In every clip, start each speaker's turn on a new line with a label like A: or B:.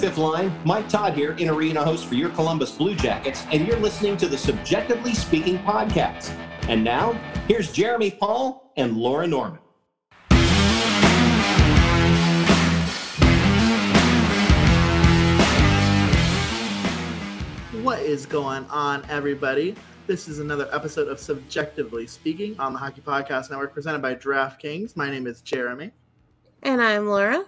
A: fifth line. Mike Todd here, in arena host for your Columbus Blue Jackets, and you're listening to the CBJectively Speaking podcast. And now, here's Jeremy Paul and Laura Norman.
B: What is going on, everybody? This is another episode of CBJectively Speaking on the Hockey Podcast Network presented by DraftKings. My name is Jeremy.
C: And I'm Laura.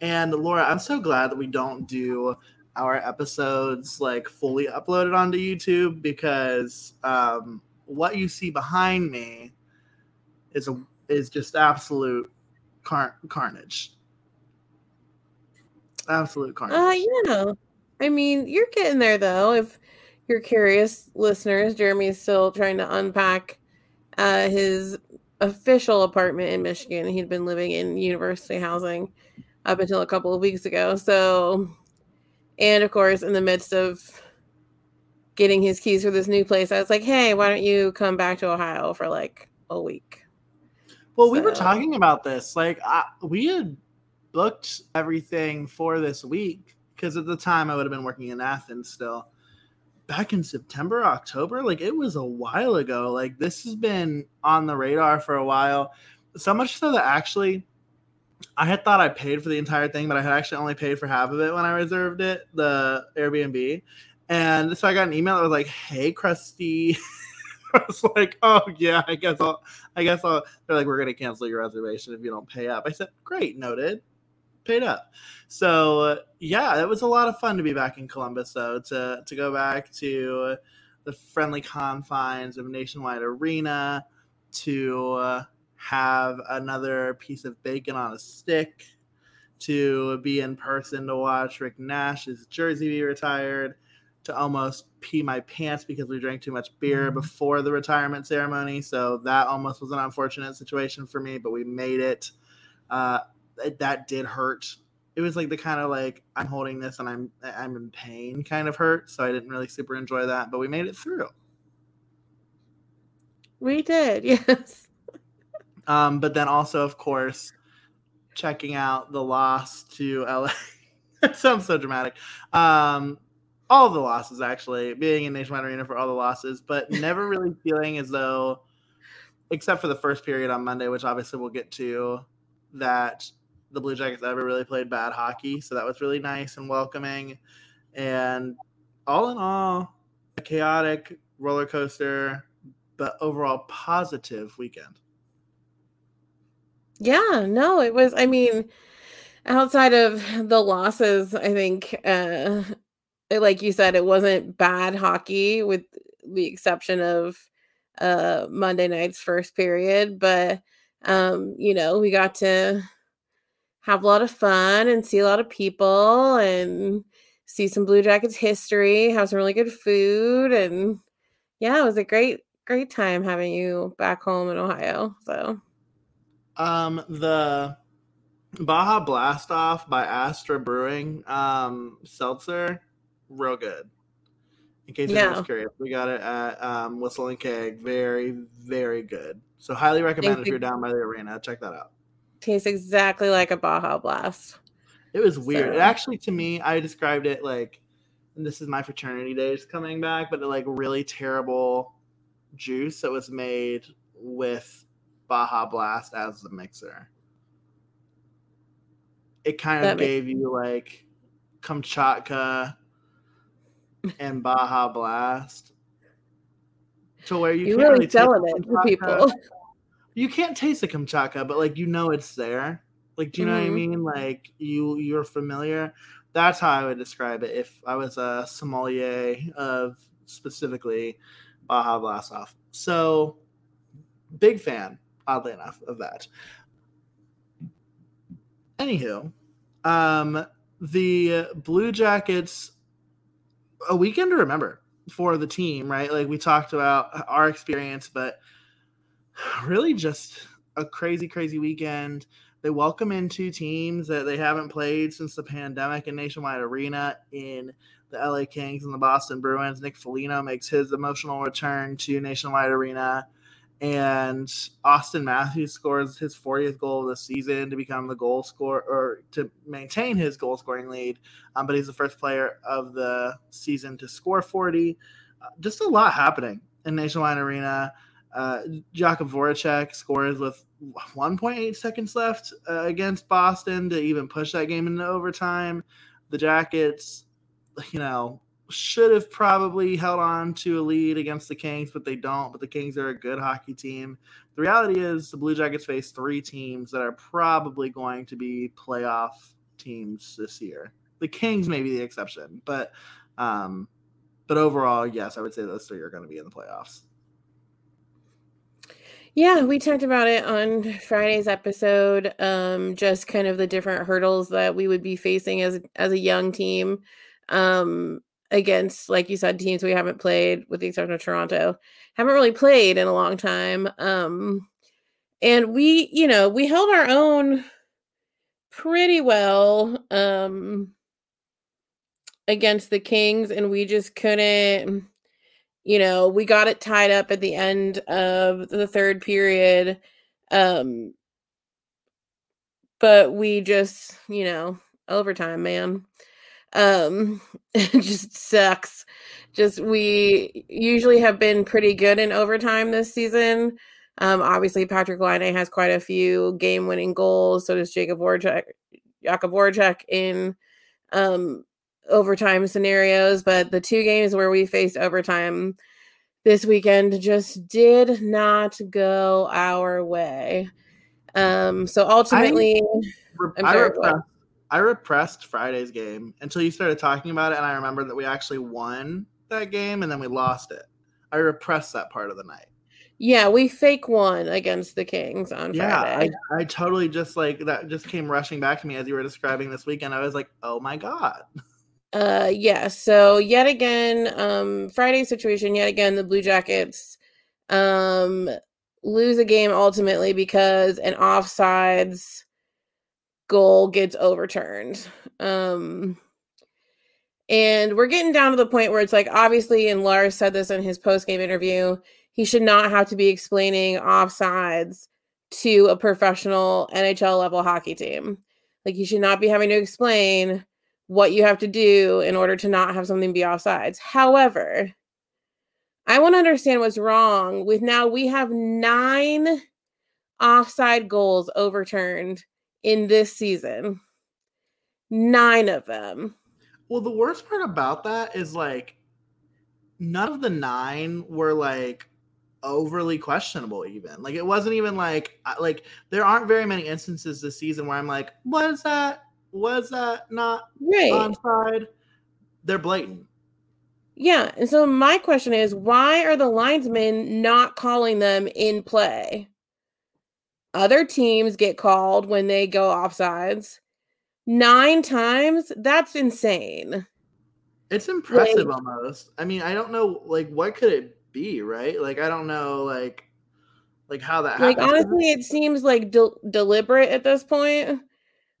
B: And Laura, I'm so glad that we don't do our episodes like fully uploaded onto YouTube because um, what you see behind me is a is just absolute car- carnage. Absolute carnage.
C: Uh, yeah. I mean, you're getting there though. If you're curious, listeners, Jeremy's still trying to unpack uh, his official apartment in Michigan. He'd been living in university housing up until a couple of weeks ago. So, and of course, in the midst of getting his keys for this new place, I was like, hey, why don't you come back to Ohio for like a week?
B: Well, so. we were talking about this. Like, I, we had booked everything for this week because at the time I would have been working in Athens still back in September, October. Like it was a while ago. Like this has been on the radar for a while. So much so that actually I had thought I paid for the entire thing, but I had actually only paid for half of it when I reserved it, the Airbnb. And so I got an email that was like, "Hey, Krusty." I was like, "Oh yeah, I guess I'll. I guess I'll." They're like, "We're gonna cancel your reservation if you don't pay up." I said, "Great, noted." Paid up. So yeah, it was a lot of fun to be back in Columbus, though. To to go back to the friendly confines of Nationwide Arena, to uh, have another piece of bacon on a stick, to be in person to watch Rick Nash's jersey be retired, to almost pee my pants because we drank too much beer mm-hmm. before the retirement ceremony. So that almost was an unfortunate situation for me, but we made it. Uh, that did hurt it was like the kind of like I'm holding this and I'm I'm in pain kind of hurt. So I didn't really super enjoy that, but we made it through.
C: We did, yes.
B: Um, but then also, of course, checking out the loss to LA. that sounds so dramatic. Um, all the losses actually, being in Nationwide Arena for all the losses, but never really feeling as though, except for the first period on Monday, which obviously we'll get to, that the Blue Jackets ever really played bad hockey. So that was really nice and welcoming. And all in all, a chaotic roller coaster, but overall positive weekend.
C: Yeah, no, it was, I mean, outside of the losses, I think, uh, like you said, it wasn't bad hockey with the exception of uh Monday night's first period, but um, you know, we got to have a lot of fun and see a lot of people and see some Blue Jackets history, have some really good food, and yeah, it was a great great time having you back home in Ohio. So,
B: um, the Baja Blast Off by Astra Brewing um, seltzer, real good. In case yeah. anyone's curious, we got it at um, Whistle and Keg. Very, very good. So, highly recommend if you're down by the arena. Check that out
C: tastes exactly like a Baja Blast.
B: It was weird. So. It actually, to me, I described it like, and this is my fraternity days coming back, but like really terrible juice that was made with Baja Blast as the mixer. It kind of that gave makes- you like Kamchatka and Baja Blast to where you,
C: you really, really selling it to people
B: you can't taste the kamchatka, but like you know it's there. Like, do you know mm-hmm. what I mm-hmm. mean? Like you you're familiar. That's how I would describe it if I was a sommelier of specifically Baja Blast Off. So big fan, oddly enough, of that. Anywho, um, the Blue Jackets, a weekend to remember for the team, right? Like we talked about our experience, but really just a crazy, crazy weekend. They welcome in two teams that they haven't played since the pandemic in Nationwide Arena in the LA Kings and the Boston Bruins. Nick Foligno makes his emotional return to Nationwide Arena. And Auston Matthews scores his 40th goal of the season to become the goal scorer or to maintain his goal scoring lead. Um, but he's the first player of the season to score 40. Uh, just a lot happening in Nationwide Arena. Uh, Jakub Voracek scores with 1.8 seconds left uh, against Boston to even push that game into overtime. The Jackets, you know, should have probably held on to a lead against the Kings, but they don't. But the Kings are a good hockey team. The reality is the Blue Jackets face three teams that are probably going to be playoff teams this year. The Kings may be the exception, but um, but overall, yes, I would say those three are going to be in the playoffs.
C: Yeah, we talked about it on Friday's episode. Um, just kind of the different hurdles that we would be facing as as a young team. Um, against, like you said, teams we haven't played, with the exception of Toronto, haven't really played in a long time. Um, and we, you know, we held our own pretty well um, against the Kings, and we just couldn't. You know, we got it tied up at the end of the third period. Um, but we just, you know, overtime, man. Um, it just sucks. Just we usually have been pretty good in overtime this season. Um, obviously Patrick Laine has quite a few game-winning goals. So does Jacob Voracek, Jakub Voracek in um, overtime scenarios. But the two games where we faced overtime this weekend just did not go our way. Um, so ultimately,
B: I, I, sorry, I repressed Friday's game until you started talking about it, and I remember that we actually won that game and then we lost it. I repressed that part of the night.
C: Yeah, we fake won against the Kings on
B: yeah,
C: Friday.
B: I, I totally just like that just came rushing back to me as you were describing this weekend. I was like, oh my God.
C: Uh yeah, so yet again, um Friday situation, yet again, the Blue Jackets um lose a game ultimately because an offsides goal gets overturned. Um, and we're getting down to the point where it's like, obviously, and Lars said this in his post game interview, he should not have to be explaining offsides to a professional NHL level hockey team. Like, you should not be having to explain what you have to do in order to not have something be offsides. However, I want to understand what's wrong with now we have nine offside goals overturned in this season. Nine of them.
B: Well, the worst part about that is like none of the nine were like overly questionable even. Like it wasn't even like like there aren't very many instances this season where i'm like was that was that not
C: right.
B: onside? They're blatant.
C: Yeah and so my question is why are the linesmen not calling them in play other teams get called when they go offsides. Nine times? That's insane.
B: It's impressive like, almost. I mean, I don't know like what could it be, right? Like I don't know like like how that
C: like honestly it seems like de- deliberate at this point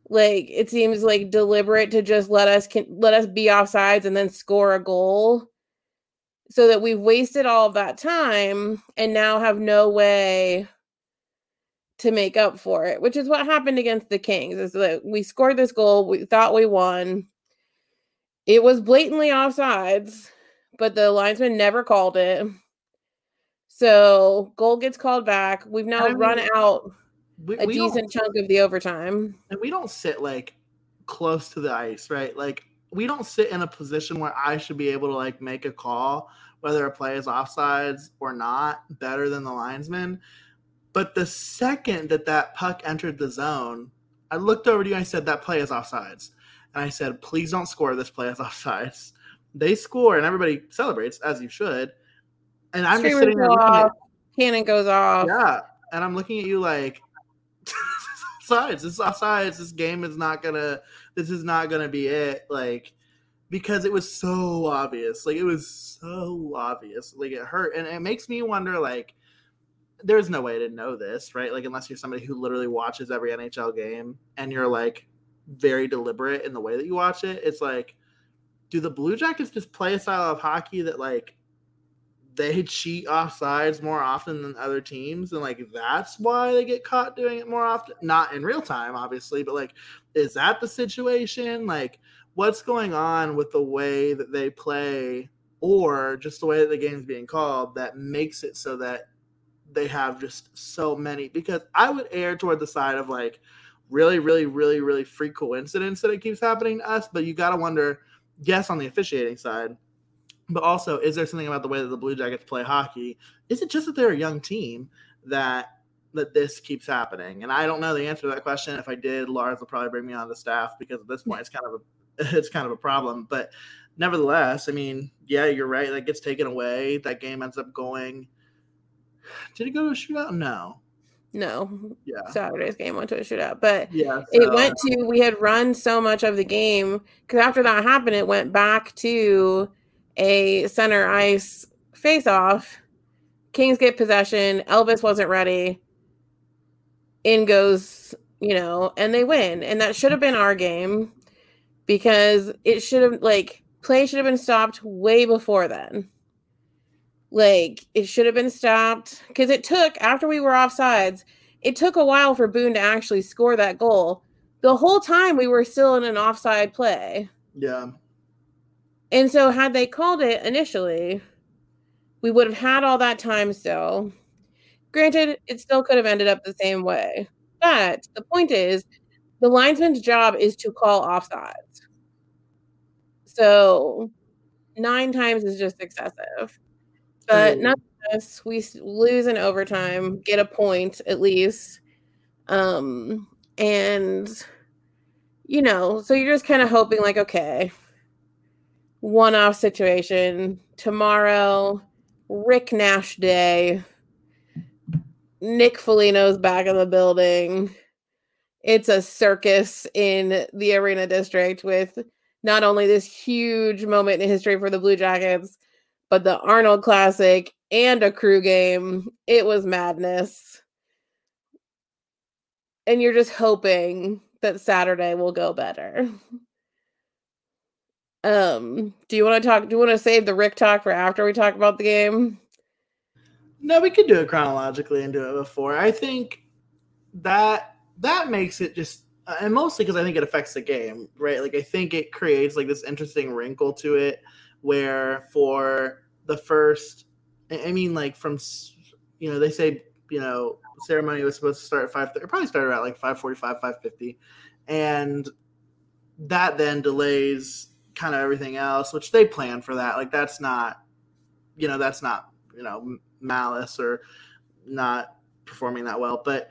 C: like it seems like deliberate to just let us can let us be offsides and then score a goal so that we've wasted all of that time and now have no way to make up for it, which is what happened against the Kings. Is that we scored this goal, we thought we won. It was blatantly offsides, but the linesman never called it. So goal gets called back. We've now I mean, run out we, a we decent chunk of the overtime.
B: And we don't sit like close to the ice, right? Like we don't sit in a position where I should be able to like make a call whether a play is offsides or not better than the linesman. But the second that that puck entered the zone, I looked over to you and I said, That play is offsides. And I said, Please don't score this play is offsides. They score and everybody celebrates, as you should. And I'm just sitting there.
C: Off, cannon goes off.
B: Yeah. And I'm looking at you like, offsides. This is offsides. This game is not gonna. This is not gonna be it. Like, because it was so obvious. Like it was so obvious. Like it hurt, and it makes me wonder. Like, there's no way to know this, right? Like unless you're somebody who literally watches every NHL game and you're like very deliberate in the way that you watch it. It's like, do the Blue Jackets just play a style of hockey that like they cheat offsides more often than other teams and like that's why they get caught doing it more often not in real time obviously but like is that the situation like what's going on with the way that they play or just the way that the game's being called that makes it so that they have just so many because i would err toward the side of like really really really really freak coincidence that it keeps happening to us but you got to wonder yes on the officiating side but also, is there something about the way that the Blue Jackets play hockey? Is it just that they're a young team that that this keeps happening? And I don't know the answer to that question. If I did, Lars will probably bring me on the staff because at this point it's kind of a it's kind of a problem. But nevertheless, I mean, yeah, you're right. That gets taken away. That game ends up going. Did it go to a shootout? No.
C: No.
B: Yeah.
C: Saturday's game went to a shootout, but
B: Yeah.
C: it went to we had run so much of the game because after that happened it went back to a center ice face off kings get possession elvis wasn't ready in goes you know and they win and that should have been our game because it should have like play should have been stopped way before then like it should have been stopped because it took after we were offsides it took a while for Boone to actually score that goal. The whole time we were still in an offside play.
B: Yeah.
C: And so had they called it initially, we would have had all that time still. Granted, it still could have ended up the same way. But the point is, the linesman's job is to call offsides. So nine times is just excessive. But
B: not
C: us. we lose in overtime, get a point at least. Um, and you know, so you're just kind of hoping, like, okay, one off situation tomorrow, Rick Nash Day, Nick Foligno's back in the building. It's a circus in the arena district with not only this huge moment in history for the Blue Jackets, but the Arnold Classic and a crew game. It was madness. And you're just hoping that Saturday will go better. Um, do you want to talk? Do you want to save the Rick talk for after we talk about the game?
B: No, we could do it chronologically and do it before. I think that that makes it just, uh, and mostly because I think it affects the game, right? Like I think it creates like this interesting wrinkle to it, where for the first, I mean, like from, you know, they say you know ceremony was supposed to start at five. It probably started at like five forty five, five fifty, and that then delays kind of everything else, which they plan for that. Like that's not, you know, that's not you know malice or not performing that well, but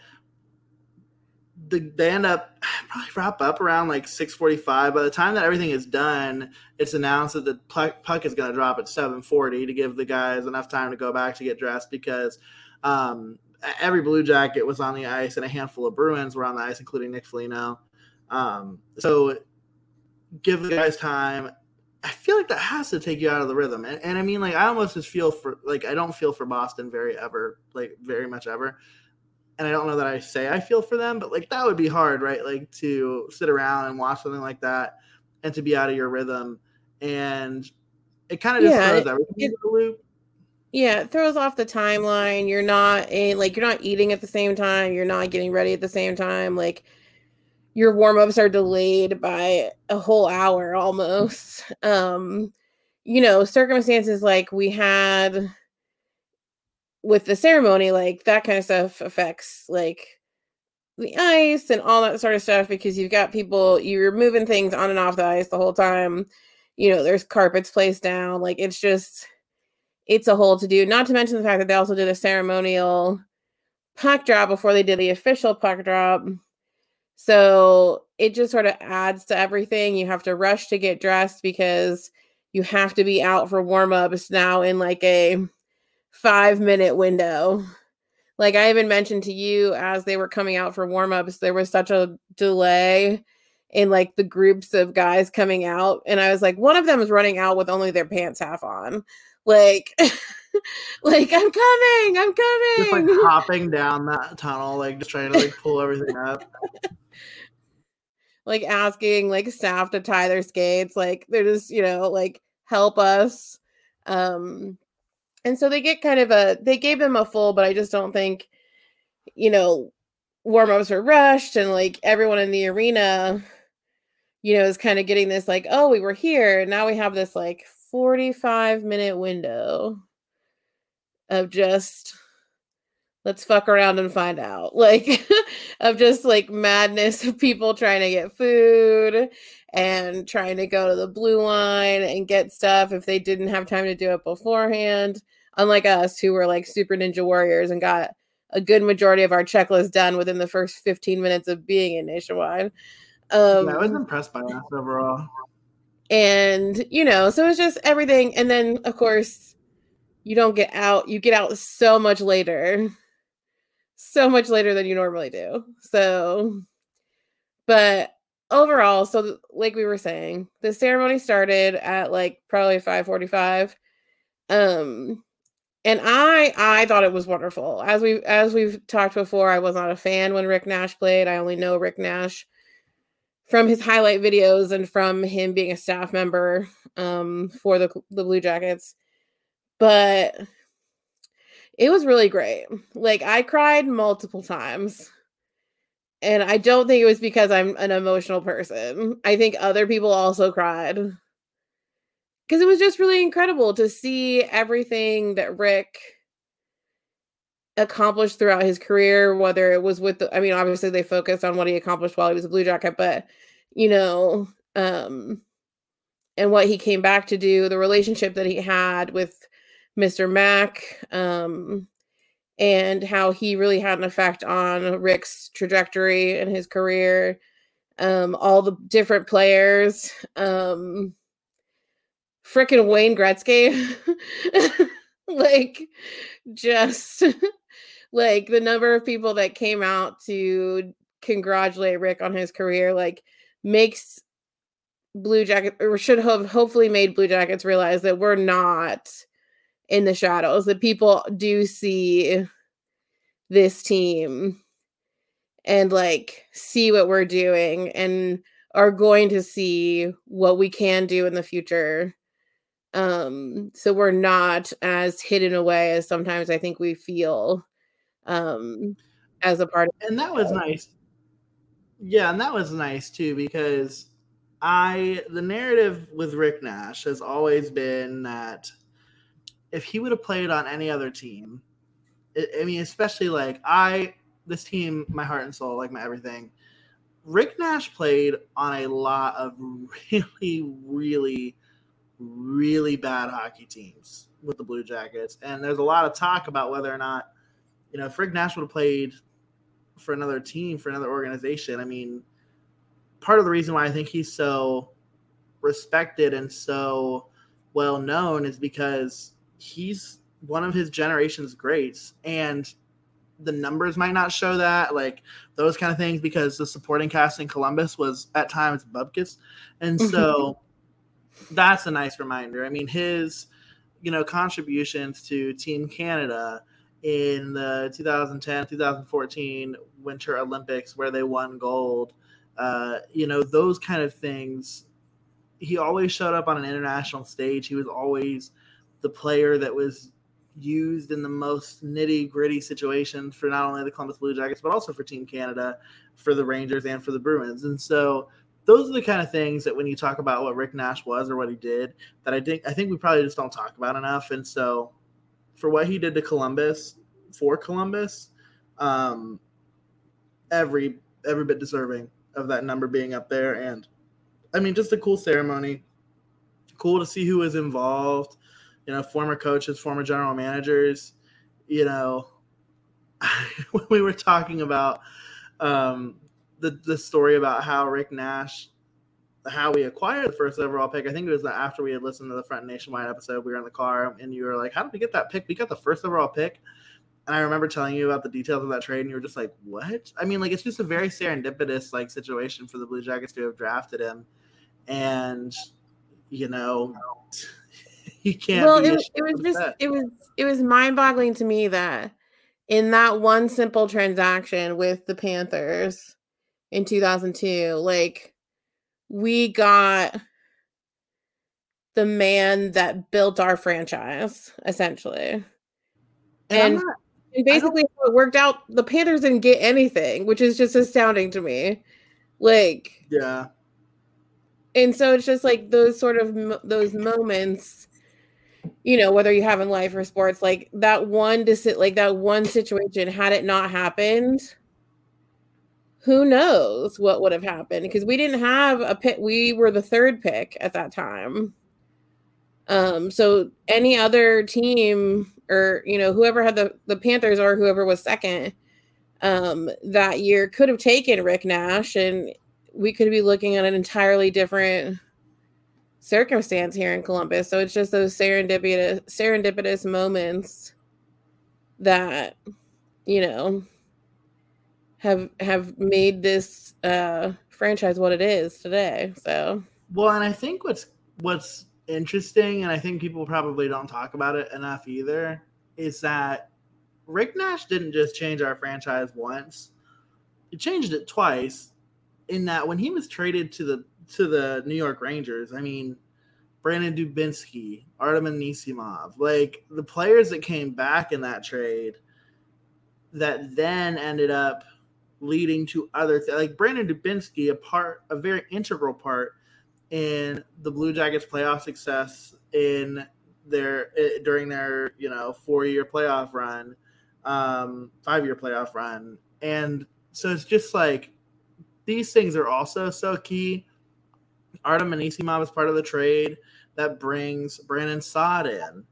B: the, they end up probably wrap up around like 6:45. By the time that everything is done, it's announced that the puck, puck is going to drop at 7:40 to give the guys enough time to go back to get dressed because um, every Blue Jacket was on the ice and a handful of Bruins were on the ice, including Nick Foligno. Um, so give the guys time. I feel like that has to take you out of the rhythm, and, and I mean, like I almost just feel for like I don't feel for Boston very ever, like very much ever and I don't know that I say I feel for them, but like that would be hard, right? Like to sit around and watch something like that and to be out of your rhythm. And it kind of just
C: Yeah,
B: throws everything
C: it-
B: into the loop.
C: Yeah, it throws off the timeline. You're not in like you're not eating at the same time. You're not getting ready at the same time. Like your warm-ups are delayed by a whole hour almost. Um, you know, circumstances like we had with the ceremony, like that kind of stuff affects like the ice and all that sort of stuff because you've got people you're moving things on and off the ice the whole time. You know, there's carpets placed down. Like it's just it's a whole to do. Not to mention the fact that they also did a ceremonial puck drop before they did the official puck drop. So it just sort of adds to everything. You have to rush to get dressed because you have to be out for warm ups now in like a five minute window. Like I even mentioned to you as they were coming out for warm ups, there was such a delay in like the groups of guys coming out. And I was like, one of them is running out with only their pants half on. Like, like I'm coming, I'm
B: Just like
C: coming.
B: hopping down that tunnel, like just trying to like pull everything up.
C: like asking like staff to tie their skates like they're just you know like help us um and so they get kind of a they gave them a full, but I just don't think, you know, warm ups were rushed and like everyone in the arena, you know, is kind of getting this like, oh, we were here. Now we have this like 45 minute window of just let's fuck around and find out like of just like madness of people trying to get food and trying to go to the blue line and get stuff if they didn't have time to do it beforehand unlike us who were like super ninja warriors and got a good majority of our checklist done within the first 15 minutes of being in nationwide
B: um yeah, i was impressed by that overall
C: and you know so it's just everything and then of course you don't get out you get out so much later so much later than you normally do. So, but overall, so like we were saying, the ceremony started at like probably 5:45. Um and I I thought it was wonderful. As we as we've talked before, I was not a fan when Rick Nash played. I only know Rick Nash from his highlight videos and from him being a staff member um for the the Blue Jackets. But it was really great. Like I cried multiple times. And I don't think it was because I'm an emotional person. I think other people also cried. Cuz it was just really incredible to see everything that Rick accomplished throughout his career whether it was with the, I mean obviously they focused on what he accomplished while he was a Blue Jacket, but you know, um and what he came back to do, the relationship that he had with Mr. Mack, um, and how he really had an effect on Rick's trajectory and his career. Um, all the different players. Um, freaking Wayne Gretzky. like, just like the number of people that came out to congratulate Rick on his career, like, makes Blue Jacket or should have hopefully made Blue Jackets realize that we're not in the shadows that people do see this team and like see what we're doing and are going to see what we can do in the future um so we're not as hidden away as sometimes i think we feel um as a part of
B: and that was nice yeah and that was nice too because i the narrative with rick nash has always been that if he would have played on any other team, I mean, especially like I, this team, my heart and soul, like my everything. Rick Nash played on a lot of really, really, really bad hockey teams with the Blue Jackets. And there's a lot of talk about whether or not, you know, if Rick Nash would have played for another team, for another organization, I mean, part of the reason why I think he's so respected and so well known is because he's one of his generation's greats and the numbers might not show that like those kind of things because the supporting cast in columbus was at times bubkus and so that's a nice reminder. I mean his you know contributions to team canada in the 2010 2014 winter olympics where they won gold uh, you know those kind of things. He always showed up on an international stage. He was always the player that was used in the most nitty gritty situations for not only the Columbus Blue Jackets, but also for Team Canada, for the Rangers, and for the Bruins. And so those are the kind of things that when you talk about what Rick Nash was or what he did, that I think I think we probably just don't talk about enough. And so for what he did to Columbus, for Columbus, um, every every bit deserving of that number being up there. And I mean, just a cool ceremony. Cool to see who was involved you know, former coaches, former general managers, you know, when we were talking about um, the the story about how Rick Nash, how we acquired the first overall pick. I think it was after we had listened to the Front Nationwide episode. We were in the car, and you were like, "How did we get that pick? We got the first overall pick." And I remember telling you about the details of that trade, and you were just like, "What?" I mean, like it's just a very serendipitous like situation for the Blue Jackets to have drafted him, and you know, he can't.
C: Well, it, it was just it was it was mind boggling to me that in that one simple transaction with the Panthers in 2002, like we got the man that built our franchise, essentially. And, not, and basically, it worked out. The Panthers didn't get anything, which is just astounding to me. Like,
B: yeah.
C: And so it's just like those sort of those moments, you know, whether you have in life or sports, like that one decision like that one situation. Had it not happened, who knows what would have happened because we didn't have a pick we were the third pick at that time. Um so any other team or you know whoever had the the panthers or whoever was second um that year could have taken rick nash and we could be looking at an entirely different circumstance here in columbus. So it's just those serendipitous serendipitous moments that you know have have made this uh franchise what it is today. So
B: well, and I think what's what's interesting, and I think people probably don't talk about it enough either, is that Rick Nash didn't just change our franchise once; he changed it twice. In that, when he was traded to the to the New York Rangers, I mean, Brandon Dubinsky, Artem Anisimov, like the players that came back in that trade that then ended up leading to other things. Like Brandon Dubinsky, a part, a very integral part in the Blue Jackets playoff success in their during their you know four year playoff run, um, five year playoff run, and so it's just like these things are also so key. Artem Anisimov is part of the trade that brings Brandon Saad in.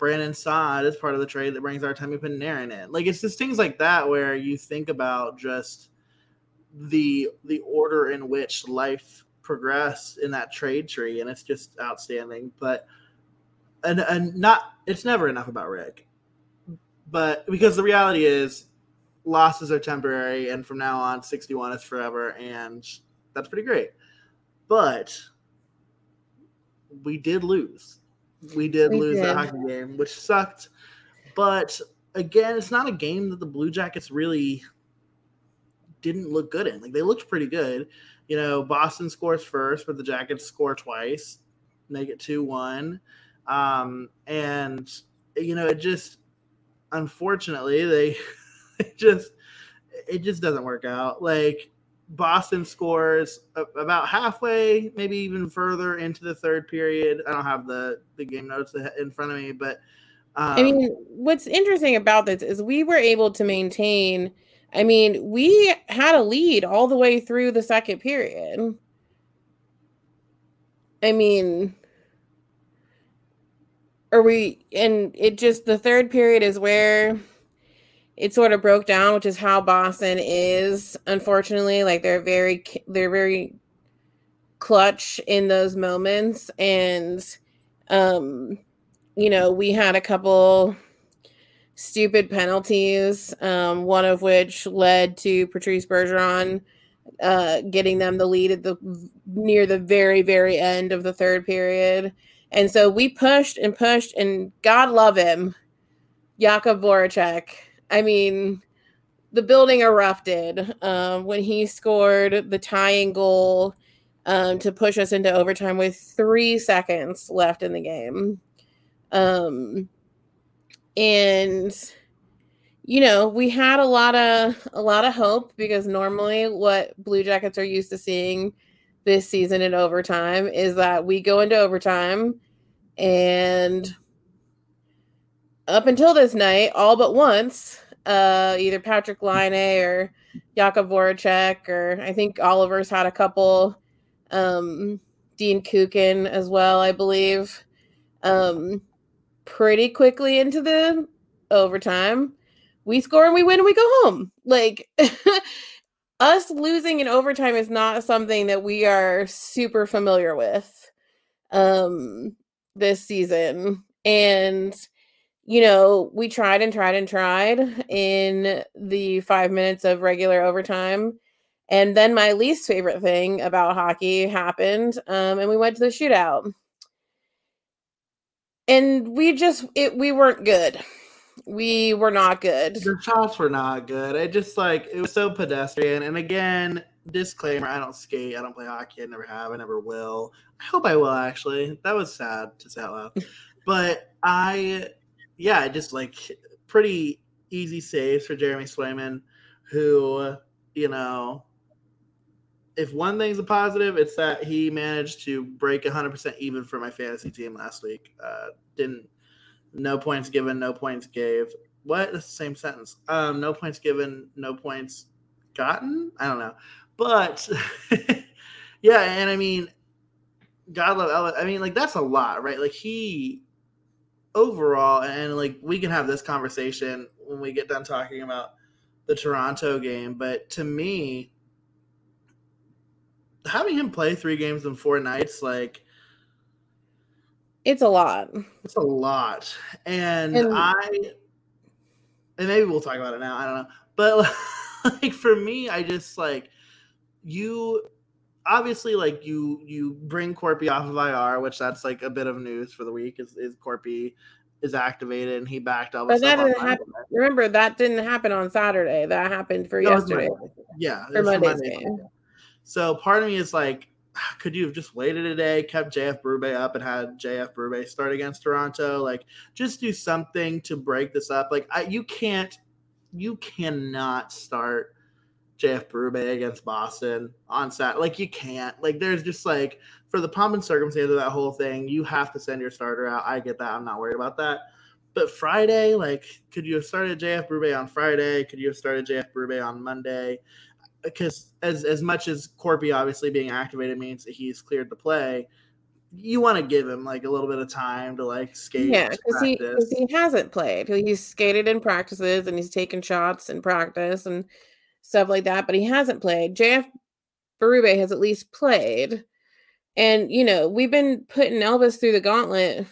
B: Brandon Saad is part of the trade that brings our Artemi Panarin in. Like it's just things like that where you think about just the the order in which life progressed in that trade tree, and it's just outstanding. But and and not it's never enough about Rick, but because the reality is losses are temporary, and from now on, sixty one is forever, and that's pretty great. But we did lose we did we lose did. that hockey game, which sucked. But again, it's not a game that the Blue Jackets really didn't look good in. Like they looked pretty good. You know, Boston scores first, but the Jackets score twice, make it two one. Um, and you know, it just unfortunately they it just it just doesn't work out. Like Boston scores about halfway, maybe even further into the third period. I don't have the the game notes in front of me, but
C: um, I mean, what's interesting about this is we were able to maintain. I mean, we had a lead all the way through the second period. I mean, are we? And it just the third period is where it sort of broke down, which is how Boston is. Unfortunately, like they're very they're very clutch in those moments, and um, you know, we had a couple stupid penalties, um, one of which led to Patrice Bergeron uh, getting them the lead at the near the very very end of the third period. And so we pushed and pushed, and God love him, Jakub Voracek I mean, the building erupted um, when he scored the tying goal um, to push us into overtime with three seconds left in the game. Um, and you know, we had a lot of a lot of hope because normally what Blue Jackets are used to seeing this season in overtime is that we go into overtime and up until this night, all but once, uh, either Patrick Laine or Jakub Voracek, or I think Oliver's had a couple. Um, Dean Kukan as well, I believe. Um, pretty quickly into the overtime, we score and we win and we go home. Like us losing in overtime is not something that we are super familiar with um this season. And you know, we tried and tried and tried in the five minutes of regular overtime. And then my least favorite thing about hockey happened, um, and we went to the shootout. And we just it we weren't good. We were not good.
B: The shots were not good. It just like it was so pedestrian. And again, disclaimer: I don't skate. I don't play hockey. I never have. I never will. I hope I will. Actually, that was sad to say out loud. but I, yeah, just like pretty easy saves for Jeremy Swayman, who you know if one thing's a positive, it's that he managed to break 100% even for my fantasy team last week. Uh, didn't no points given, no points gave. What? That's the same sentence. Um, no points given, no points gotten. I don't know, but yeah, and I mean, God love Elvis. I mean, like that's a lot, right? Like he overall, and like we can have this conversation when we get done talking about the Toronto game, but to me having him play three games in four nights, like
C: it's a lot.
B: It's a lot, and, and I, and maybe we'll talk about it now. I don't know, but like for me, I just like you. Obviously, like you, you bring Korpi off of IR, which that's like a bit of news for the week. Is is Korpi is activated and he backed up.
C: but that didn't happen. Remember that didn't happen on Saturday. That happened for no, yesterday.
B: Yeah, for Monday's game. So part of me is like, ah, could you have just waited a day, kept JF Berube up, and had JF Berube start against Toronto? Like, just do something to break this up. Like, I, you can't, you cannot start JF Berube against Boston on set. Like, you can't. Like, there's just like for the pomp and circumstance of that whole thing, you have to send your starter out. I get that. I'm not worried about that. But Friday, like, could you have started JF Berube on Friday? Could you have started JF Berube on Monday? because as as much as Korpi obviously being activated means that he's cleared to play, you want to give him like a little bit of time to like skate.
C: Yeah, because he, cause he hasn't played. He's skated in practices and he's taken shots in practice and stuff like that, but he hasn't played. JF Berube has at least played. And, you know, we've been putting Elvis through the gauntlet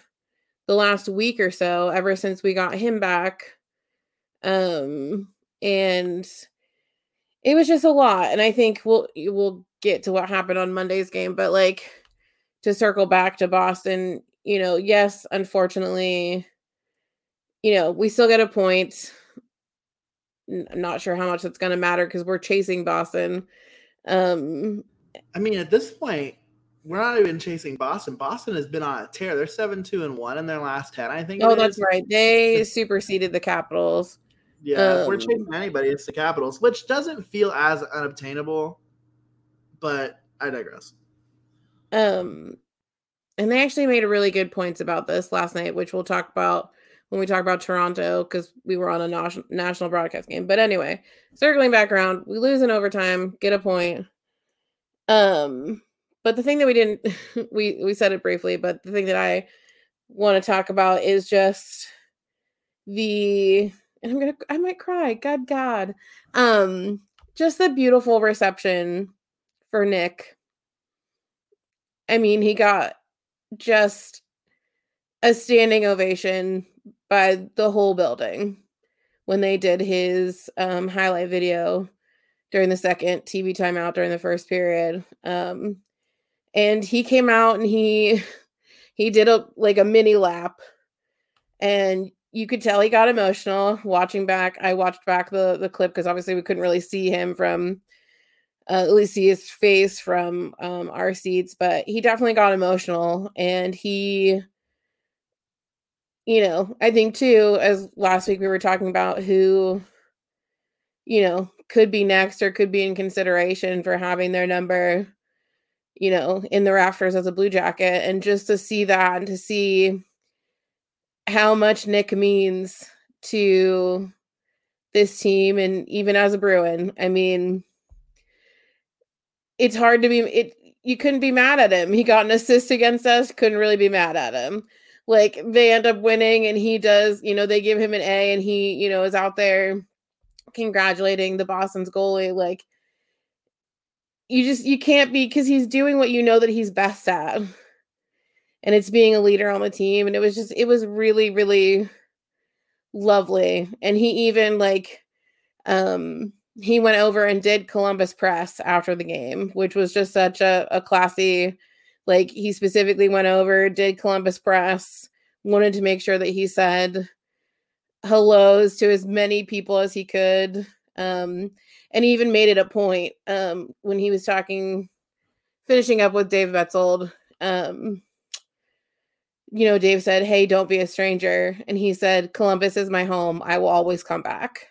C: the last week or so, ever since we got him back. Um, and it was just a lot and i think we'll we'll get to what happened on monday's game but like to circle back to boston you know yes unfortunately you know we still get a point i'm not sure how much that's going to matter because we're chasing boston um
B: i mean at this point we're not even chasing Boston. Boston has been on a tear. They're seven, two, and one in their last ten. I think.
C: Oh, that's right. They superseded the Capitals.
B: Yeah, um, if we're chasing anybody, it's the Capitals, which doesn't feel as unobtainable, but I digress.
C: Um, and they actually made a really good points about this last night, which we'll talk about when we talk about Toronto because we were on a national broadcast game. But anyway, circling back around, we lose in overtime, get a point. Um, but the thing that we didn't we we said it briefly, but the thing that I want to talk about is just the and I'm gonna I might cry. God God. Um just the beautiful reception for Nick. I mean, he got just a standing ovation by the whole building when they did his um, highlight video during the second TV timeout during the first period. Um, and he came out and he he did a like a mini lap and you could tell he got emotional watching back. I watched back the the clip because obviously we couldn't really see him from uh, at least see his face from um, our seats, but he definitely got emotional and he you know, I think too, as last week we were talking about who, you know, could be next or could be in consideration for having their number, you know, in the rafters as a blue jacket. And just to see that and to see how much Nick means to this team and even as a Bruin. I mean, it's hard to be it you couldn't be mad at him. He got an assist against us, couldn't really be mad at him. Like they end up winning and he does, you know, they give him an A and he, you know, is out there congratulating the Boston's goalie. Like you just you can't be cuz he's doing what you know that he's best at. And it's being a leader on the team. And it was just it was really really lovely. And he even like um he went over and did Columbus press after the game which was just such a, a classy like he specifically went over did Columbus press wanted to make sure that he said hellos to as many people as he could Um, and he even made it a point um, when he was talking, finishing up with Dave Betzold. Um, you know, Dave said, Hey, don't be a stranger. And he said, Columbus is my home. I will always come back.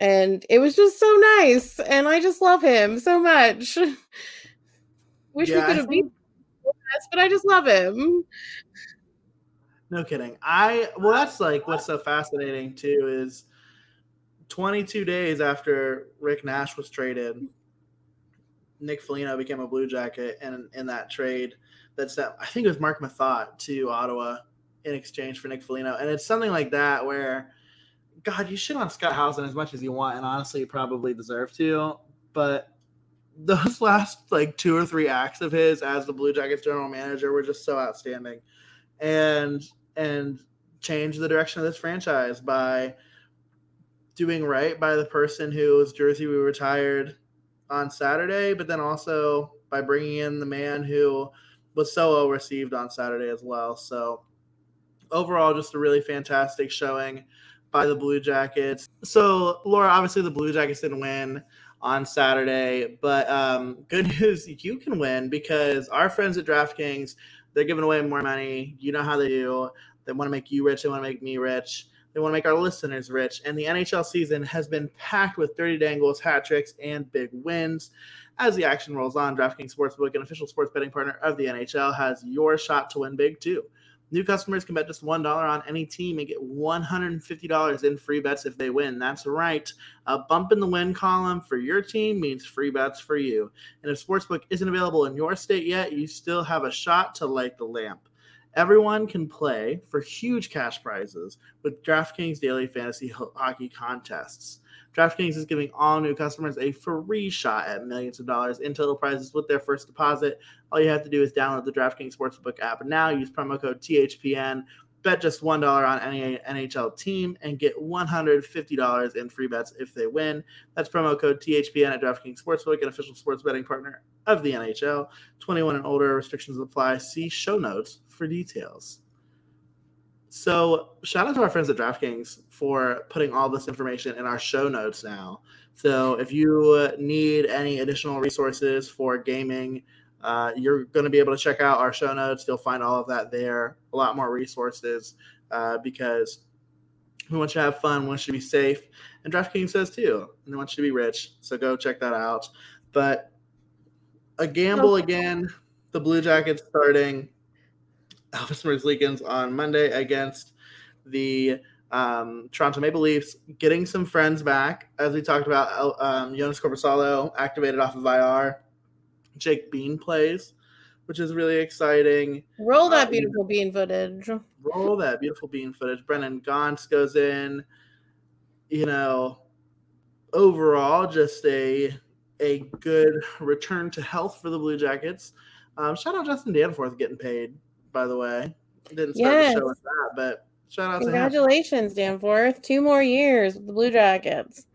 C: And it was just so nice. And I just love him so much. Wish yeah, we could have beat been, but I just love him.
B: No kidding. I, well, that's like what's so fascinating too is 22 days after Rick Nash was traded, Nick Foligno became a Blue Jacket, and in that trade, that's that I think it was Mark Methot to Ottawa in exchange for Nick Foligno, and it's something like that where, God, you shit on Scott Howson as much as you want, and honestly, you probably deserve to, but those last like two or three acts of his as the Blue Jackets general manager were just so outstanding, and and changed the direction of this franchise by doing right by the person whose jersey we retired on Saturday, but then also by bringing in the man who was so well received on Saturday as well. So overall, just a really fantastic showing by the Blue Jackets. So Laura, obviously the Blue Jackets didn't win on Saturday, but um, good news, you can win because our friends at DraftKings they're giving away more money. You know how they do. They want to make you rich. They want to make me rich. They want to make our listeners rich. And the NHL season has been packed with 30 dangles, hat tricks, and big wins. As the action rolls on, DraftKings Sportsbook, an official sports betting partner of the NHL, has your shot to win big too. New customers can bet just $1 on any team and get $150 in free bets if they win. That's right. A bump in the win column for your team means free bets for you. And if Sportsbook isn't available in your state yet, you still have a shot to light the lamp. Everyone can play for huge cash prizes with DraftKings daily fantasy hockey contests. DraftKings is giving all new customers a free shot at millions of dollars in total prizes with their first deposit. All you have to do is download the DraftKings Sportsbook app now. Use promo code THPN. Bet just $1 on any NHL team and get $150 in free bets if they win. That's promo code THPN at DraftKings Sportsbook, an official sports betting partner of the NHL. 21 and older restrictions apply. See show notes for details. So, shout out to our friends at DraftKings for putting all this information in our show notes now. So, if you need any additional resources for gaming, uh, you're going to be able to check out our show notes. You'll find all of that there, a lot more resources uh, because we want you to have fun, we want you to be safe, and DraftKings says too, and they want you to be rich. So, go check that out. But a gamble again, the Blue Jackets starting Elvis Merzlikins on Monday against the um, Toronto Maple Leafs, getting some friends back. As we talked about, um, Joonas Korpisalo activated off of IR. Jake Bean plays, which is really exciting.
C: Roll that um, beautiful bean footage.
B: Roll that beautiful bean footage. Brendan Gaunce goes in. You know, overall, just a a good return to health for the Blue Jackets. Um, shout out Justin Danforth getting paid by the way. Didn't start yes. the show with that, but shout out to
C: Congratulations, Danforth. Two more years with the Blue Jackets.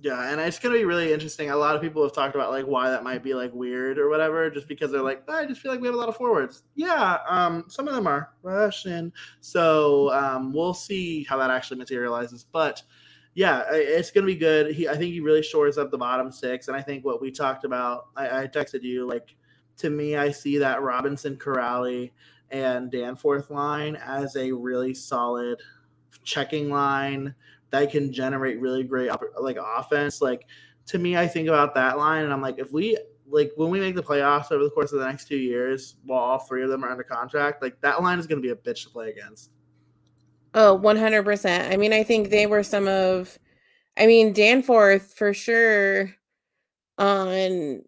B: Yeah, and it's gonna be really interesting. A lot of people have talked about like why that might be like weird or whatever, just because they're like, I just feel like we have a lot of forwards. Yeah, um, some of them are Russian, so um, we'll see how that actually materializes. But yeah, it's gonna be good. He, I think he really shores up the bottom six, and I think what we talked about, I, I texted you like to me, I see that Robinson, Kuraly, and Danforth line as a really solid checking line that can generate really great like offense. Like to me, I think about that line and I'm like, if we like when we make the playoffs over the course of the next two years, while all three of them are under contract, like that line is going to be a bitch to play against.
C: Oh, 100%. I mean, I think they were some of, I mean, Danforth for sure on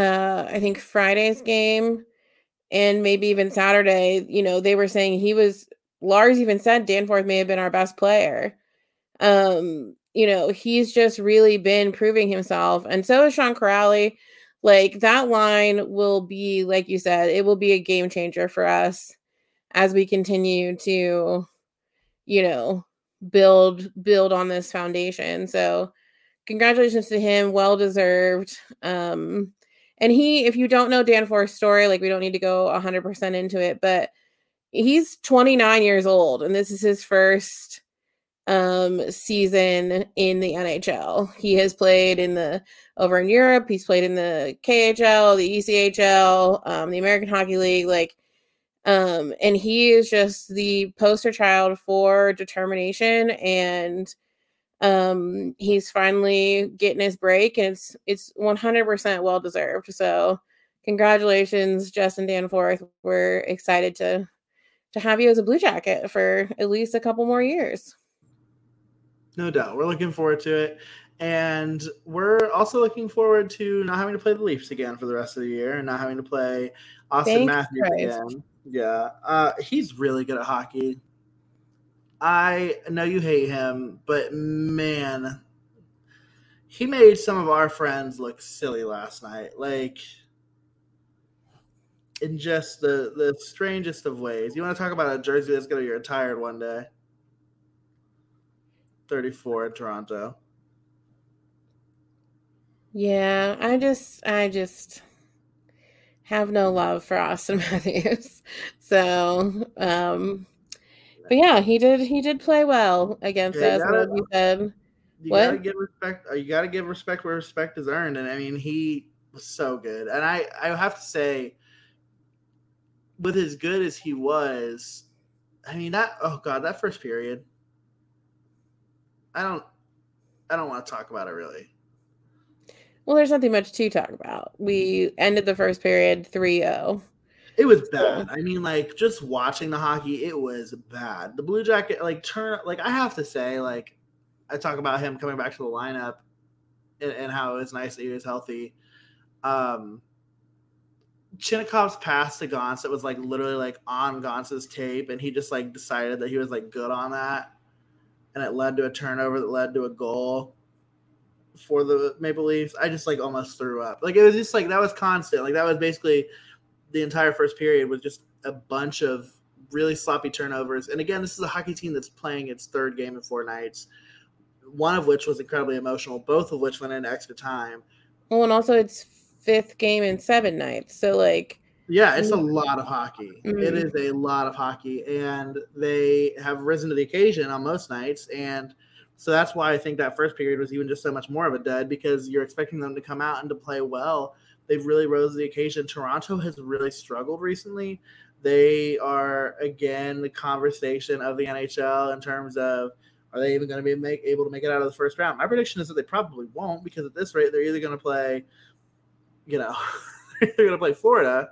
C: uh I think Friday's game and maybe even Saturday, you know, they were saying he was Lars even said Danforth may have been our best player. Um, you know, he's just really been proving himself. And so is Sean Kuraly. Like that line will be, like you said, it will be a game changer for us as we continue to, you know, build build on this foundation. So congratulations to him, well deserved. Um and he, if you don't know Danforth's story, like we don't need to go 100% into it, but he's 29 years old and this is his first um season in the NHL. He has played in the over in Europe, he's played in the KHL, the ECHL, um, the American Hockey League, like um and he is just the poster child for determination and um he's finally getting his break and it's it's 100% well deserved. So congratulations Justin Danforth. We're excited to to have you as a Blue Jacket for at least a couple more years.
B: No doubt. We're looking forward to it. And we're also looking forward to not having to play the Leafs again for the rest of the year and not having to play Auston Thanks Matthews Christ. again. Yeah. Uh, he's really good at hockey. I know you hate him, but man, he made some of our friends look silly last night. Like, in just the the strangest of ways. You want to talk about a jersey that's going to be retired one day? 34 in Toronto.
C: Yeah, I just I just have no love for Auston Matthews. So, um but yeah, he did he did play well against yeah, us. Gotta, like said.
B: You what? gotta give respect. Uh, you gotta give respect where respect is earned, and I mean he was so good. And I I have to say, with as good as he was, I mean that oh god that first period. I don't I don't want to talk about it really.
C: Well, there's nothing much to talk about. We ended the first period 3-0.
B: It was bad. I mean, like just watching the hockey, it was bad. The Blue Jacket, like turn, like I have to say, like I talk about him coming back to the lineup and, and how it's nice that he was healthy. Um, Chinakhov's pass to Gaunce it was like literally like on Gaunce's tape, and he just like decided that he was like good on that, and it led to a turnover that led to a goal for the Maple Leafs. I just like almost threw up. Like it was just like that was constant. Like that was basically the entire first period was just a bunch of really sloppy turnovers. And again, this is a hockey team that's playing its third game in four nights. One of which was incredibly emotional, both of which went into extra time.
C: Well, and also it's fifth game in seven nights. So like
B: yeah, it's a lot of hockey. Mm-hmm. It is a lot of hockey, and they have risen to the occasion on most nights. And so that's why I think that first period was even just so much more of a dud because you're expecting them to come out and to play well. They've really rose to the occasion. Toronto has really struggled recently. They are again the conversation of the NHL in terms of are they even going to be make, able to make it out of the first round? My prediction is that they probably won't because at this rate they're either going to play you know, they're going to play Florida,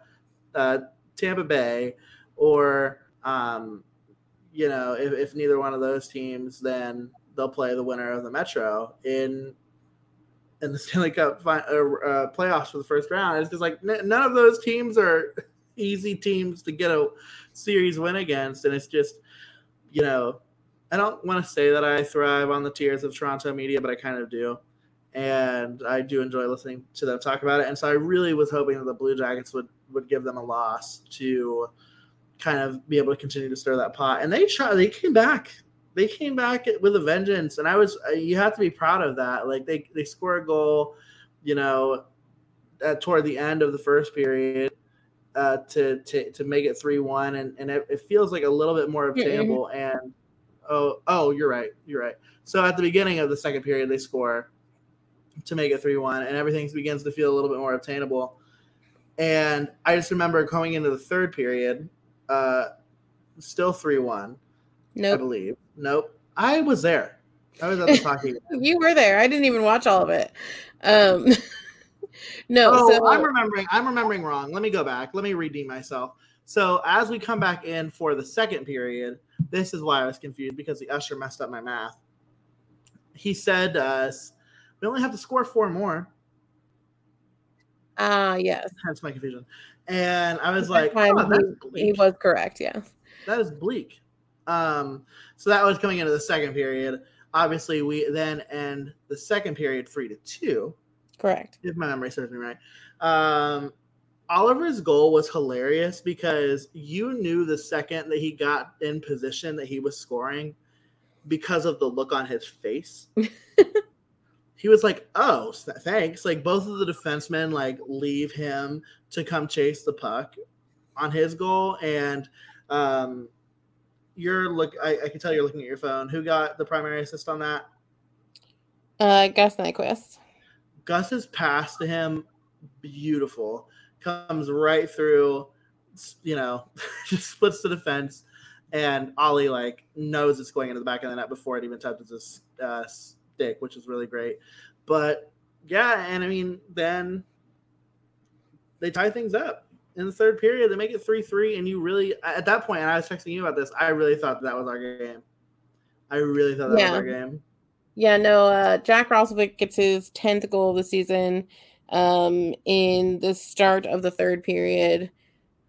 B: uh, Tampa Bay, or um, you know, if, if neither one of those teams, then they'll play the winner of the Metro in in the Stanley Cup fi- uh, playoffs for the first round. It's just like n- none of those teams are easy teams to get a series win against, and it's just you know, I don't want to say that I thrive on the tears of Toronto media, but I kind of do and I do enjoy listening to them talk about it. And so I really was hoping that the Blue Jackets would would give them a loss to kind of be able to continue to stir that pot. And they try. They came back. They came back with a vengeance, and I was. Uh, you have to be proud of that. Like they they score a goal, you know, at, toward the end of the first period. Uh, to, to to make it three one and and it, it, feels like a little bit more obtainable and oh oh you're right you're right so at the beginning of the second period they score to make it 3 1, and everything begins to feel a little bit more obtainable. And I just remember going into the third period, uh, still 3 1. Nope. I believe. Nope. I was there. I was at the hockey.
C: you were there. I didn't even watch all of it. Um, no.
B: Oh, so, I'm remembering. I'm remembering wrong. Let me go back. Let me redeem myself. So as we come back in for the second period, this is why I was confused because the usher messed up my math. He said to us, we only have to score four more.
C: Ah, uh, yes.
B: That's my confusion. And I was like, oh,
C: he, he, was correct. Yeah.
B: That is bleak. Um, so that was coming into the second period. Obviously, we then end the second period three to two.
C: Correct.
B: If my memory serves me right. Um, Oliver's goal was hilarious because you knew the second that he got in position that he was scoring because of the look on his face. he was like, "Oh, thanks." Like both of the defensemen like leave him to come chase the puck on his goal, and um, you're look. I, I can tell you're looking at your phone. Who got the primary assist on that?
C: Uh, Gus Nyquist.
B: Gus's pass to him, beautiful. Comes right through, you know, just splits the defense, and Ollie like knows it's going into the back of the net before it even touches his uh, stick, which is really great. But yeah, and I mean, then they tie things up in the third period. They make it three three, and you really at that point, and I was texting you about this. I really thought that, that was our game. I really thought that yeah. was our game.
C: Yeah, no. Uh, Jack Roslovic gets his tenth goal of the season um, in the start of the third period,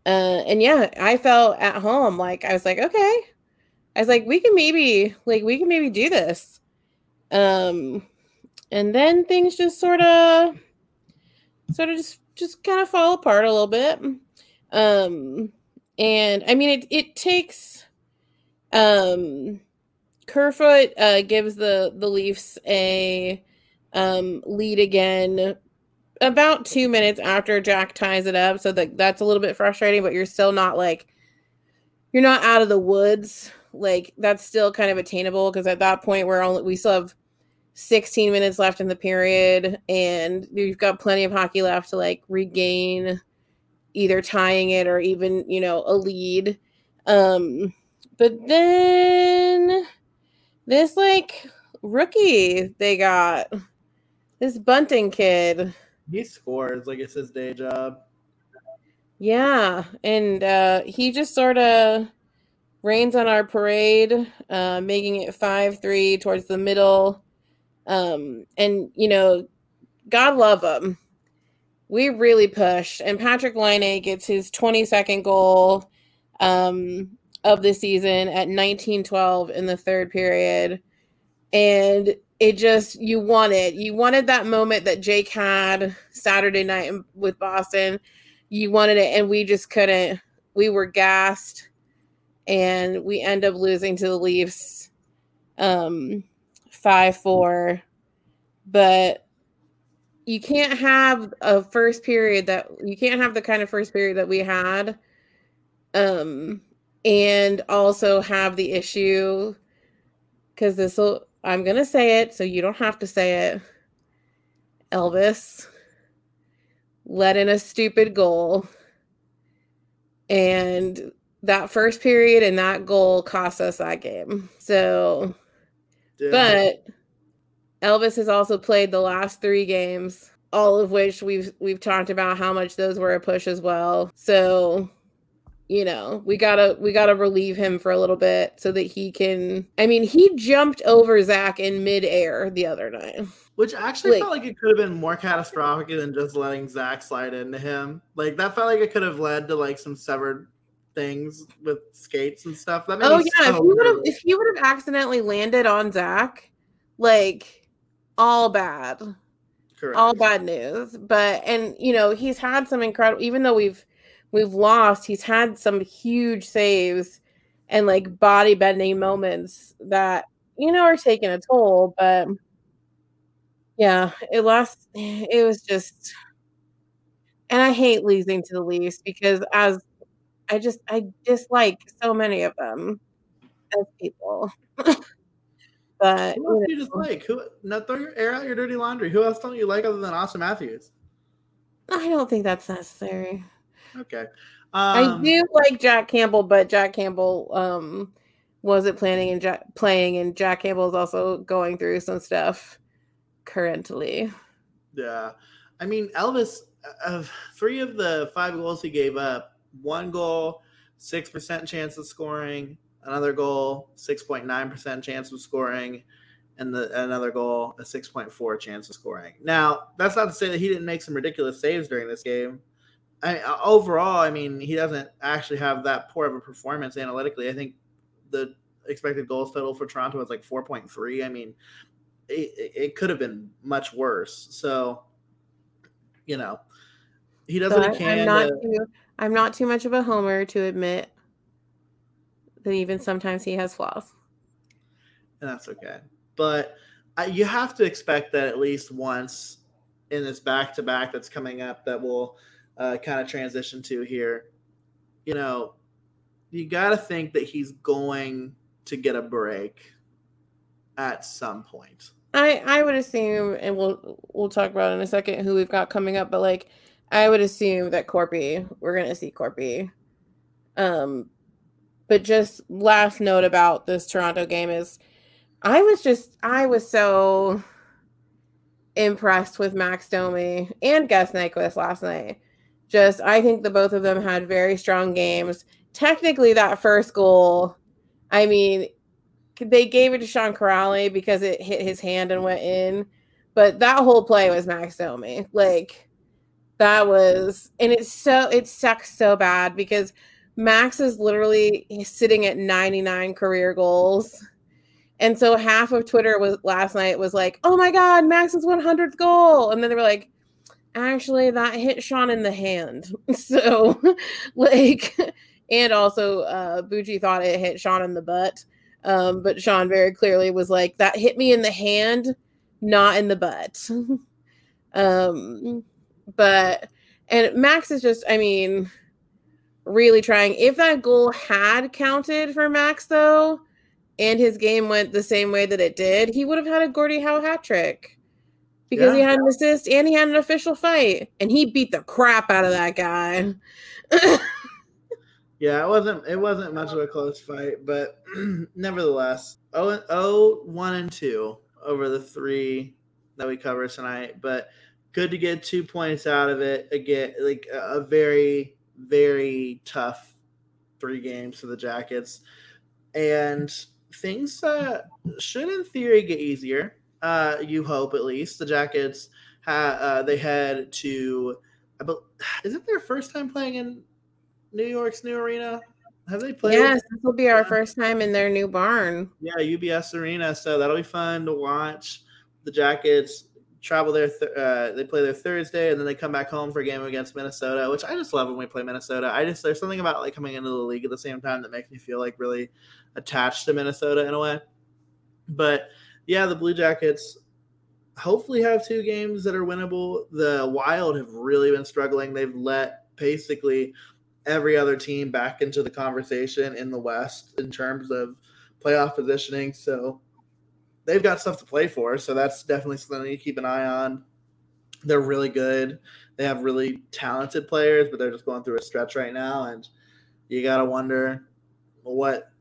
C: uh, and yeah, I felt at home. Like I was like, okay, I was like, we can maybe, like, we can maybe do this. Um, and then things just sort of, sort of just just kind of fall apart a little bit. Um, and I mean, it it takes um, Kerfoot uh, gives the the Leafs a um, lead again about two minutes after Jack ties it up, so that that's a little bit frustrating. But you're still not like you're not out of the woods. Like that's still kind of attainable because at that point we're only we still have 16 minutes left in the period and you've got plenty of hockey left to like regain either tying it or even you know a lead. Um but then this like rookie they got this bunting kid.
B: He scores like it's his day job.
C: Yeah and uh he just sort of rains on our parade uh making it 5-3 towards the middle um, and you know, God love them. We really pushed, and Patrick Laine gets his 22nd goal um, of the season at 1912 in the third period, and it just you wanted you wanted that moment that Jake had Saturday night with Boston. You wanted it, and we just couldn't. We were gassed, and we end up losing to the Leafs. Um, five four, but you can't have a first period that you can't have the kind of first period that we had, um, and also have the issue because this will. I'm gonna say it, so you don't have to say it. Elvis let in a stupid goal, and that first period and that goal cost us that game. So but Elvis has also played the last three games, all of which we've we've talked about how much those were a push as well. So, you know, we gotta we gotta relieve him for a little bit so that he can. I mean, he jumped over Zach in midair the other night.
B: Which actually like, felt like it could have been more catastrophic than just letting Zach slide into him. Like that felt like it could have led to like some severed things with skates and stuff. That
C: oh yeah, so if you would have if you would have accidentally landed on Zach, like all bad, Correct. all bad news. But and you know he's had some incredible. Even though we've we've lost, he's had some huge saves and like body bending moments that you know are taking a toll. But yeah, it lost. It was just. And I hate losing to the Leafs because as I just I dislike so many of them as people. but
B: who else do you dislike? Who now throw your air out your dirty laundry. Who else don't you like other than Auston Matthews?
C: I don't think that's necessary.
B: Okay.
C: Um, I do like Jack Campbell, but Jack Campbell um wasn't planning and Jack, playing, and Jack Campbell is also going through some stuff currently.
B: Yeah, I mean Elvis. Of three of the five goals he gave up, one goal, 6% chance of scoring, another goal, 6.9% chance of scoring, and the another goal, a 6.4 chance of scoring. Now, that's not to say that he didn't make some ridiculous saves during this game. I, uh, overall, I mean, he doesn't actually have that poor of a performance analytically. I think the expected goals total for Toronto was like 4.3. I mean, it, it could have been much worse. So, you know, he does what he can.
C: I'm not, to, too, I'm not too much of a homer to admit that even sometimes he has flaws.
B: And that's okay. But uh, you have to expect that at least once in this back to back that's coming up that we'll uh, kind of transition to here. You know, you got to think that he's going to get a break at some point.
C: I I would assume, and we'll we'll talk about in a second who we've got coming up, but like I would assume that Korpi, we're gonna see Korpi. Um, but just last note about this Toronto game is, I was just I was so impressed with Max Domi and Gus Nyquist last night. Just I think the both of them had very strong games. Technically, that first goal, I mean, they gave it to Sean Kuraly because it hit his hand and went in. But that whole play was Max Domi. Like that was and it's so it sucks so bad because Max is literally sitting at 99 career goals. And so half of Twitter was last night was like, "Oh my god, Max's 100th goal." And then they were like, "Actually, that hit Sean in the hand." So like and also uh Bucci thought it hit Sean in the butt. Um, but Sean very clearly was like, that hit me in the hand, not in the butt. um, but, and Max is just, I mean, really trying. If that goal had counted for Max, though, and his game went the same way that it did, he would have had a Gordie Howe hat trick because yeah. he had an assist and he had an official fight, and he beat the crap out of that guy.
B: Yeah, it wasn't it wasn't much of a close fight, but nevertheless, 0, 0 1 and 2 over the three that we cover tonight. But good to get two points out of it. Again, like a very, very tough three games for the Jackets. And things uh, should in theory get easier. Uh, you hope at least. The Jackets ha- uh, they had to is it their first time playing in New York's new arena? Have they played?
C: Yes, this will be our first time in their new barn.
B: Yeah, UBS Arena. So that'll be fun to watch. The Jackets travel there. Th- uh, they play there Thursday, and then they come back home for a game against Minnesota, which I just love when we play Minnesota. I just there's something about like coming into the league at the same time that makes me feel like really attached to Minnesota in a way. But yeah, the Blue Jackets hopefully have two games that are winnable. The Wild have really been struggling. They've let basically every other team back into the conversation in the West in terms of playoff positioning. So they've got stuff to play for. So that's definitely something you keep an eye on. They're really good. They have really talented players, but they're just going through a stretch right now, and you gotta wonder what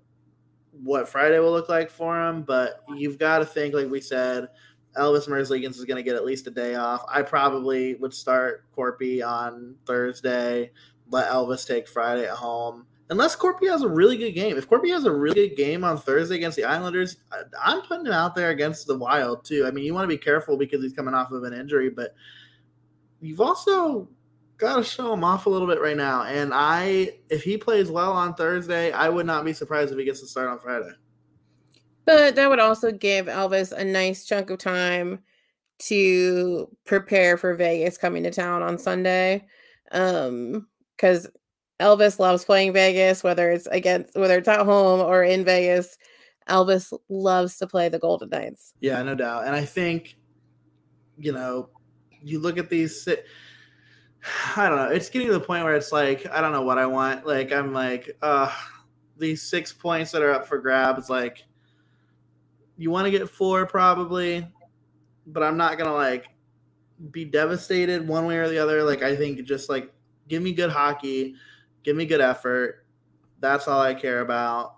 B: what Friday will look like for them. But you've got to think, like we said, Elvis Merzlikins is going to get at least a day off. I probably would start Korpi on Thursday let Elvis take Friday at home. Unless Korpi has a really good game. If Korpi has a really good game on Thursday against the Islanders, I'm putting him out there against the Wild too. I mean, you want to be careful because he's coming off of an injury, but you've also got to show him off a little bit right now. And I, if he plays well on Thursday, I would not be surprised if he gets to start on Friday.
C: But that would also give Elvis a nice chunk of time to prepare for Vegas coming to town on Sunday. Um, because Elvis loves playing Vegas, whether it's against whether it's at home or in Vegas. Elvis loves to play the Golden Knights.
B: Yeah, no doubt. And I think, you know, you look at these. I don't know. It's getting to the point where it's like I don't know what I want. Like I'm like, uh, these six points that are up for grabs. Like, you want to get four probably, but I'm not gonna like be devastated one way or the other. Like I think just like give me good hockey, give me good effort. That's all I care about.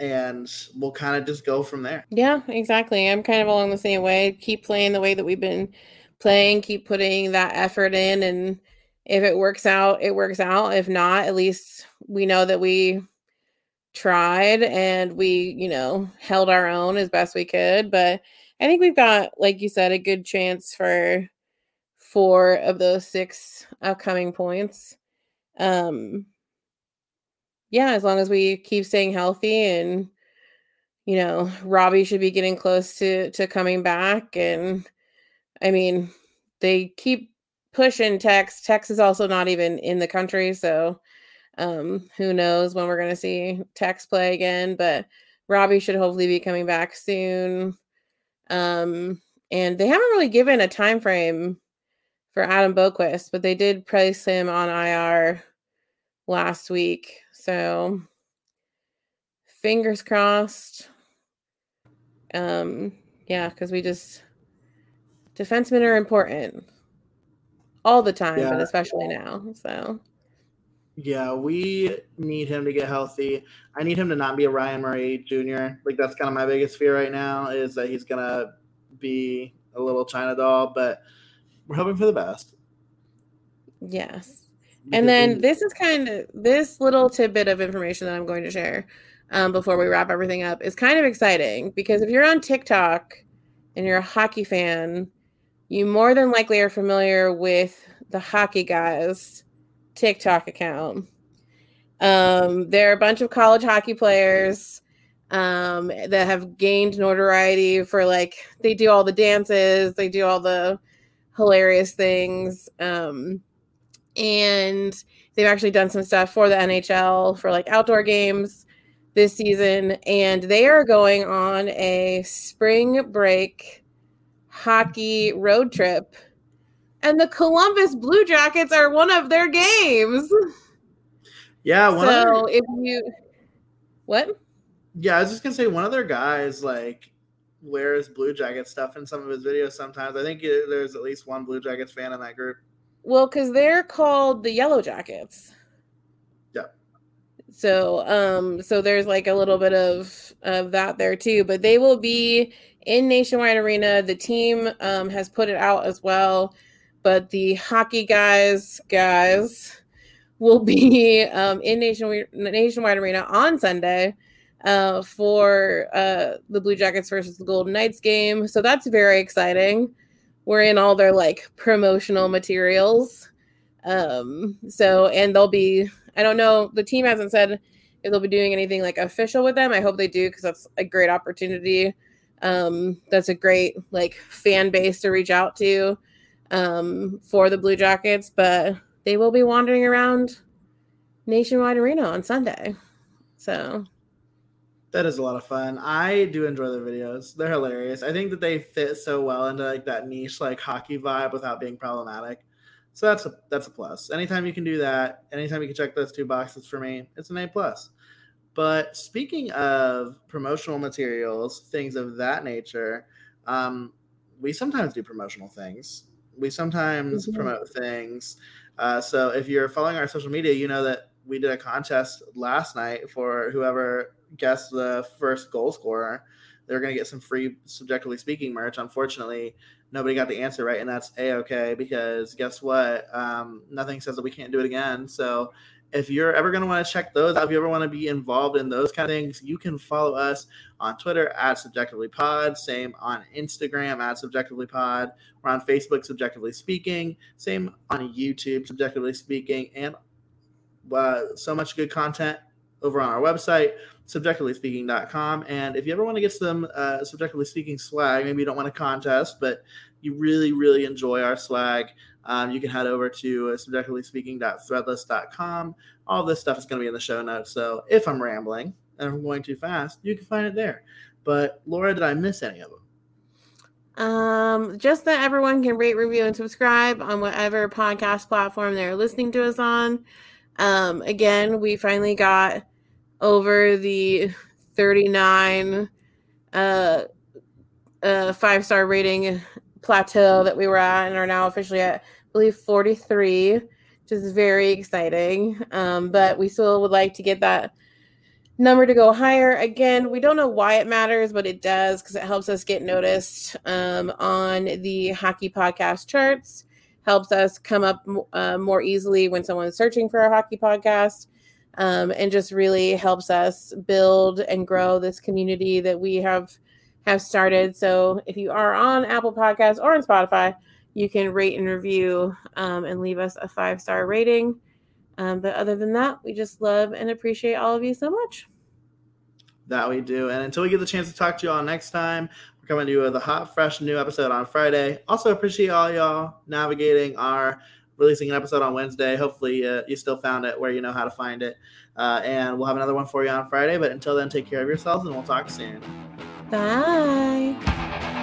B: And we'll kind of just go from there.
C: Yeah, exactly. I'm kind of along the same way. Keep playing the way that we've been playing, keep putting that effort in. And if it works out, it works out. If not, at least we know that we tried and we, you know, held our own as best we could. But I think we've got, like you said, a good chance for four of those six upcoming points. Um, yeah, as long as we keep staying healthy and you know, Robbie should be getting close to to coming back and I mean, they keep pushing Tex. Tex is also not even in the country, so um who knows when we're going to see Tex play again, but Robbie should hopefully be coming back soon. Um and they haven't really given a time frame for Adam Boqvist, but they did place him on IR last week. So fingers crossed. Um, yeah, because we just defensemen are important all the time, yeah. but especially now. So
B: yeah, we need him to get healthy. I need him to not be a Ryan Murray Jr. Like that's kind of my biggest fear right now is that he's gonna be a little China doll, but we're hoping for the best.
C: Yes. And then this is kind of this little tidbit of information that I'm going to share um, before we wrap everything up is kind of exciting because if you're on TikTok and you're a hockey fan, you more than likely are familiar with the hockey guys TikTok account. Um, there are a bunch of college hockey players um, that have gained notoriety for like they do all the dances, they do all the hilarious things. Um, and they've actually done some stuff for the NHL for like outdoor games this season. And they are going on a spring break hockey road trip. And the Columbus Blue Jackets are one of their games.
B: Yeah.
C: so their- if you, what?
B: Yeah, I was just gonna say one of their guys like wears Blue Jacket stuff in some of his videos. Sometimes I think there's at least one Blue Jackets fan in that group.
C: Well, because they're called the Yellow Jackets.
B: Yeah.
C: So, um, so there's like a little bit of of that there too, but they will be in Nationwide Arena. The team um, has put it out as well, but the hockey guys, guys, will be um, in Nationwide Nationwide Arena on Sunday uh, for uh, the Blue Jackets versus the Golden Knights game. So that's very exciting We're in all their like promotional materials. Um, so and they'll be I don't know, the team hasn't said if they'll be doing anything like official with them. I hope they do because that's a great opportunity. Um, that's a great like fan base to reach out to um for the Blue Jackets, but they will be wandering around Nationwide Arena on Sunday. So
B: that is a lot of fun. I do enjoy their videos. They're hilarious. I think that they fit so well into like that niche like hockey vibe without being problematic. So that's a that's a plus. Anytime you can do that, anytime you can check those two boxes for me, it's an A plus. But speaking of promotional materials, things of that nature, um, we sometimes do promotional things. We sometimes mm-hmm. promote things. Uh, so if you're following our social media, you know that we did a contest last night for whoever guessed the first goal scorer. They're going to get some free CBJectively Speaking merch. Unfortunately, nobody got the answer right, and that's a okay because guess what? Um, nothing says that we can't do it again. So if you're ever going to want to check those out, if you ever want to be involved in those kind of things, you can follow us on Twitter at CBJectively Pod. Same on Instagram at CBJectively Pod. We're on Facebook, CBJectively Speaking. Same on YouTube, CBJectively Speaking, and uh, so much good content over on our website, cbjectivelyspeaking.com. And if you ever want to get some uh, CBJectively Speaking swag, maybe you don't want a contest, but you really, really enjoy our swag, um, you can head over to uh, cbjectivelyspeaking.threadless.com. All this stuff is going to be in the show notes. So if I'm rambling and I'm going too fast, you can find it there. But Laura, did I miss any of them?
C: Um, just that everyone can rate, review, and subscribe on whatever podcast platform they're listening to us on. Um, again, we finally got over the 39 uh, uh, five star rating plateau that we were at and are now officially at, I believe, 43, which is very exciting. Um, but we still would like to get that number to go higher. Again, we don't know why it matters, but it does because it helps us get noticed um, on the hockey podcast charts helps us come up uh, more easily when someone's searching for a hockey podcast um, and just really helps us build and grow this community that we have have started. So if you are on apple podcasts or on spotify you can rate and review um, and leave us a five star rating. Um, but other than that we just love and appreciate all of you so much.
B: That we do. And until we get the chance to talk to you all next time we're coming to you with a hot, fresh new episode on Friday. Also, appreciate all y'all navigating our releasing an episode on Wednesday. Hopefully, uh, you still found it where you know how to find it. Uh, and we'll have another one for you on Friday. But until then, take care of yourselves and we'll talk soon.
C: Bye.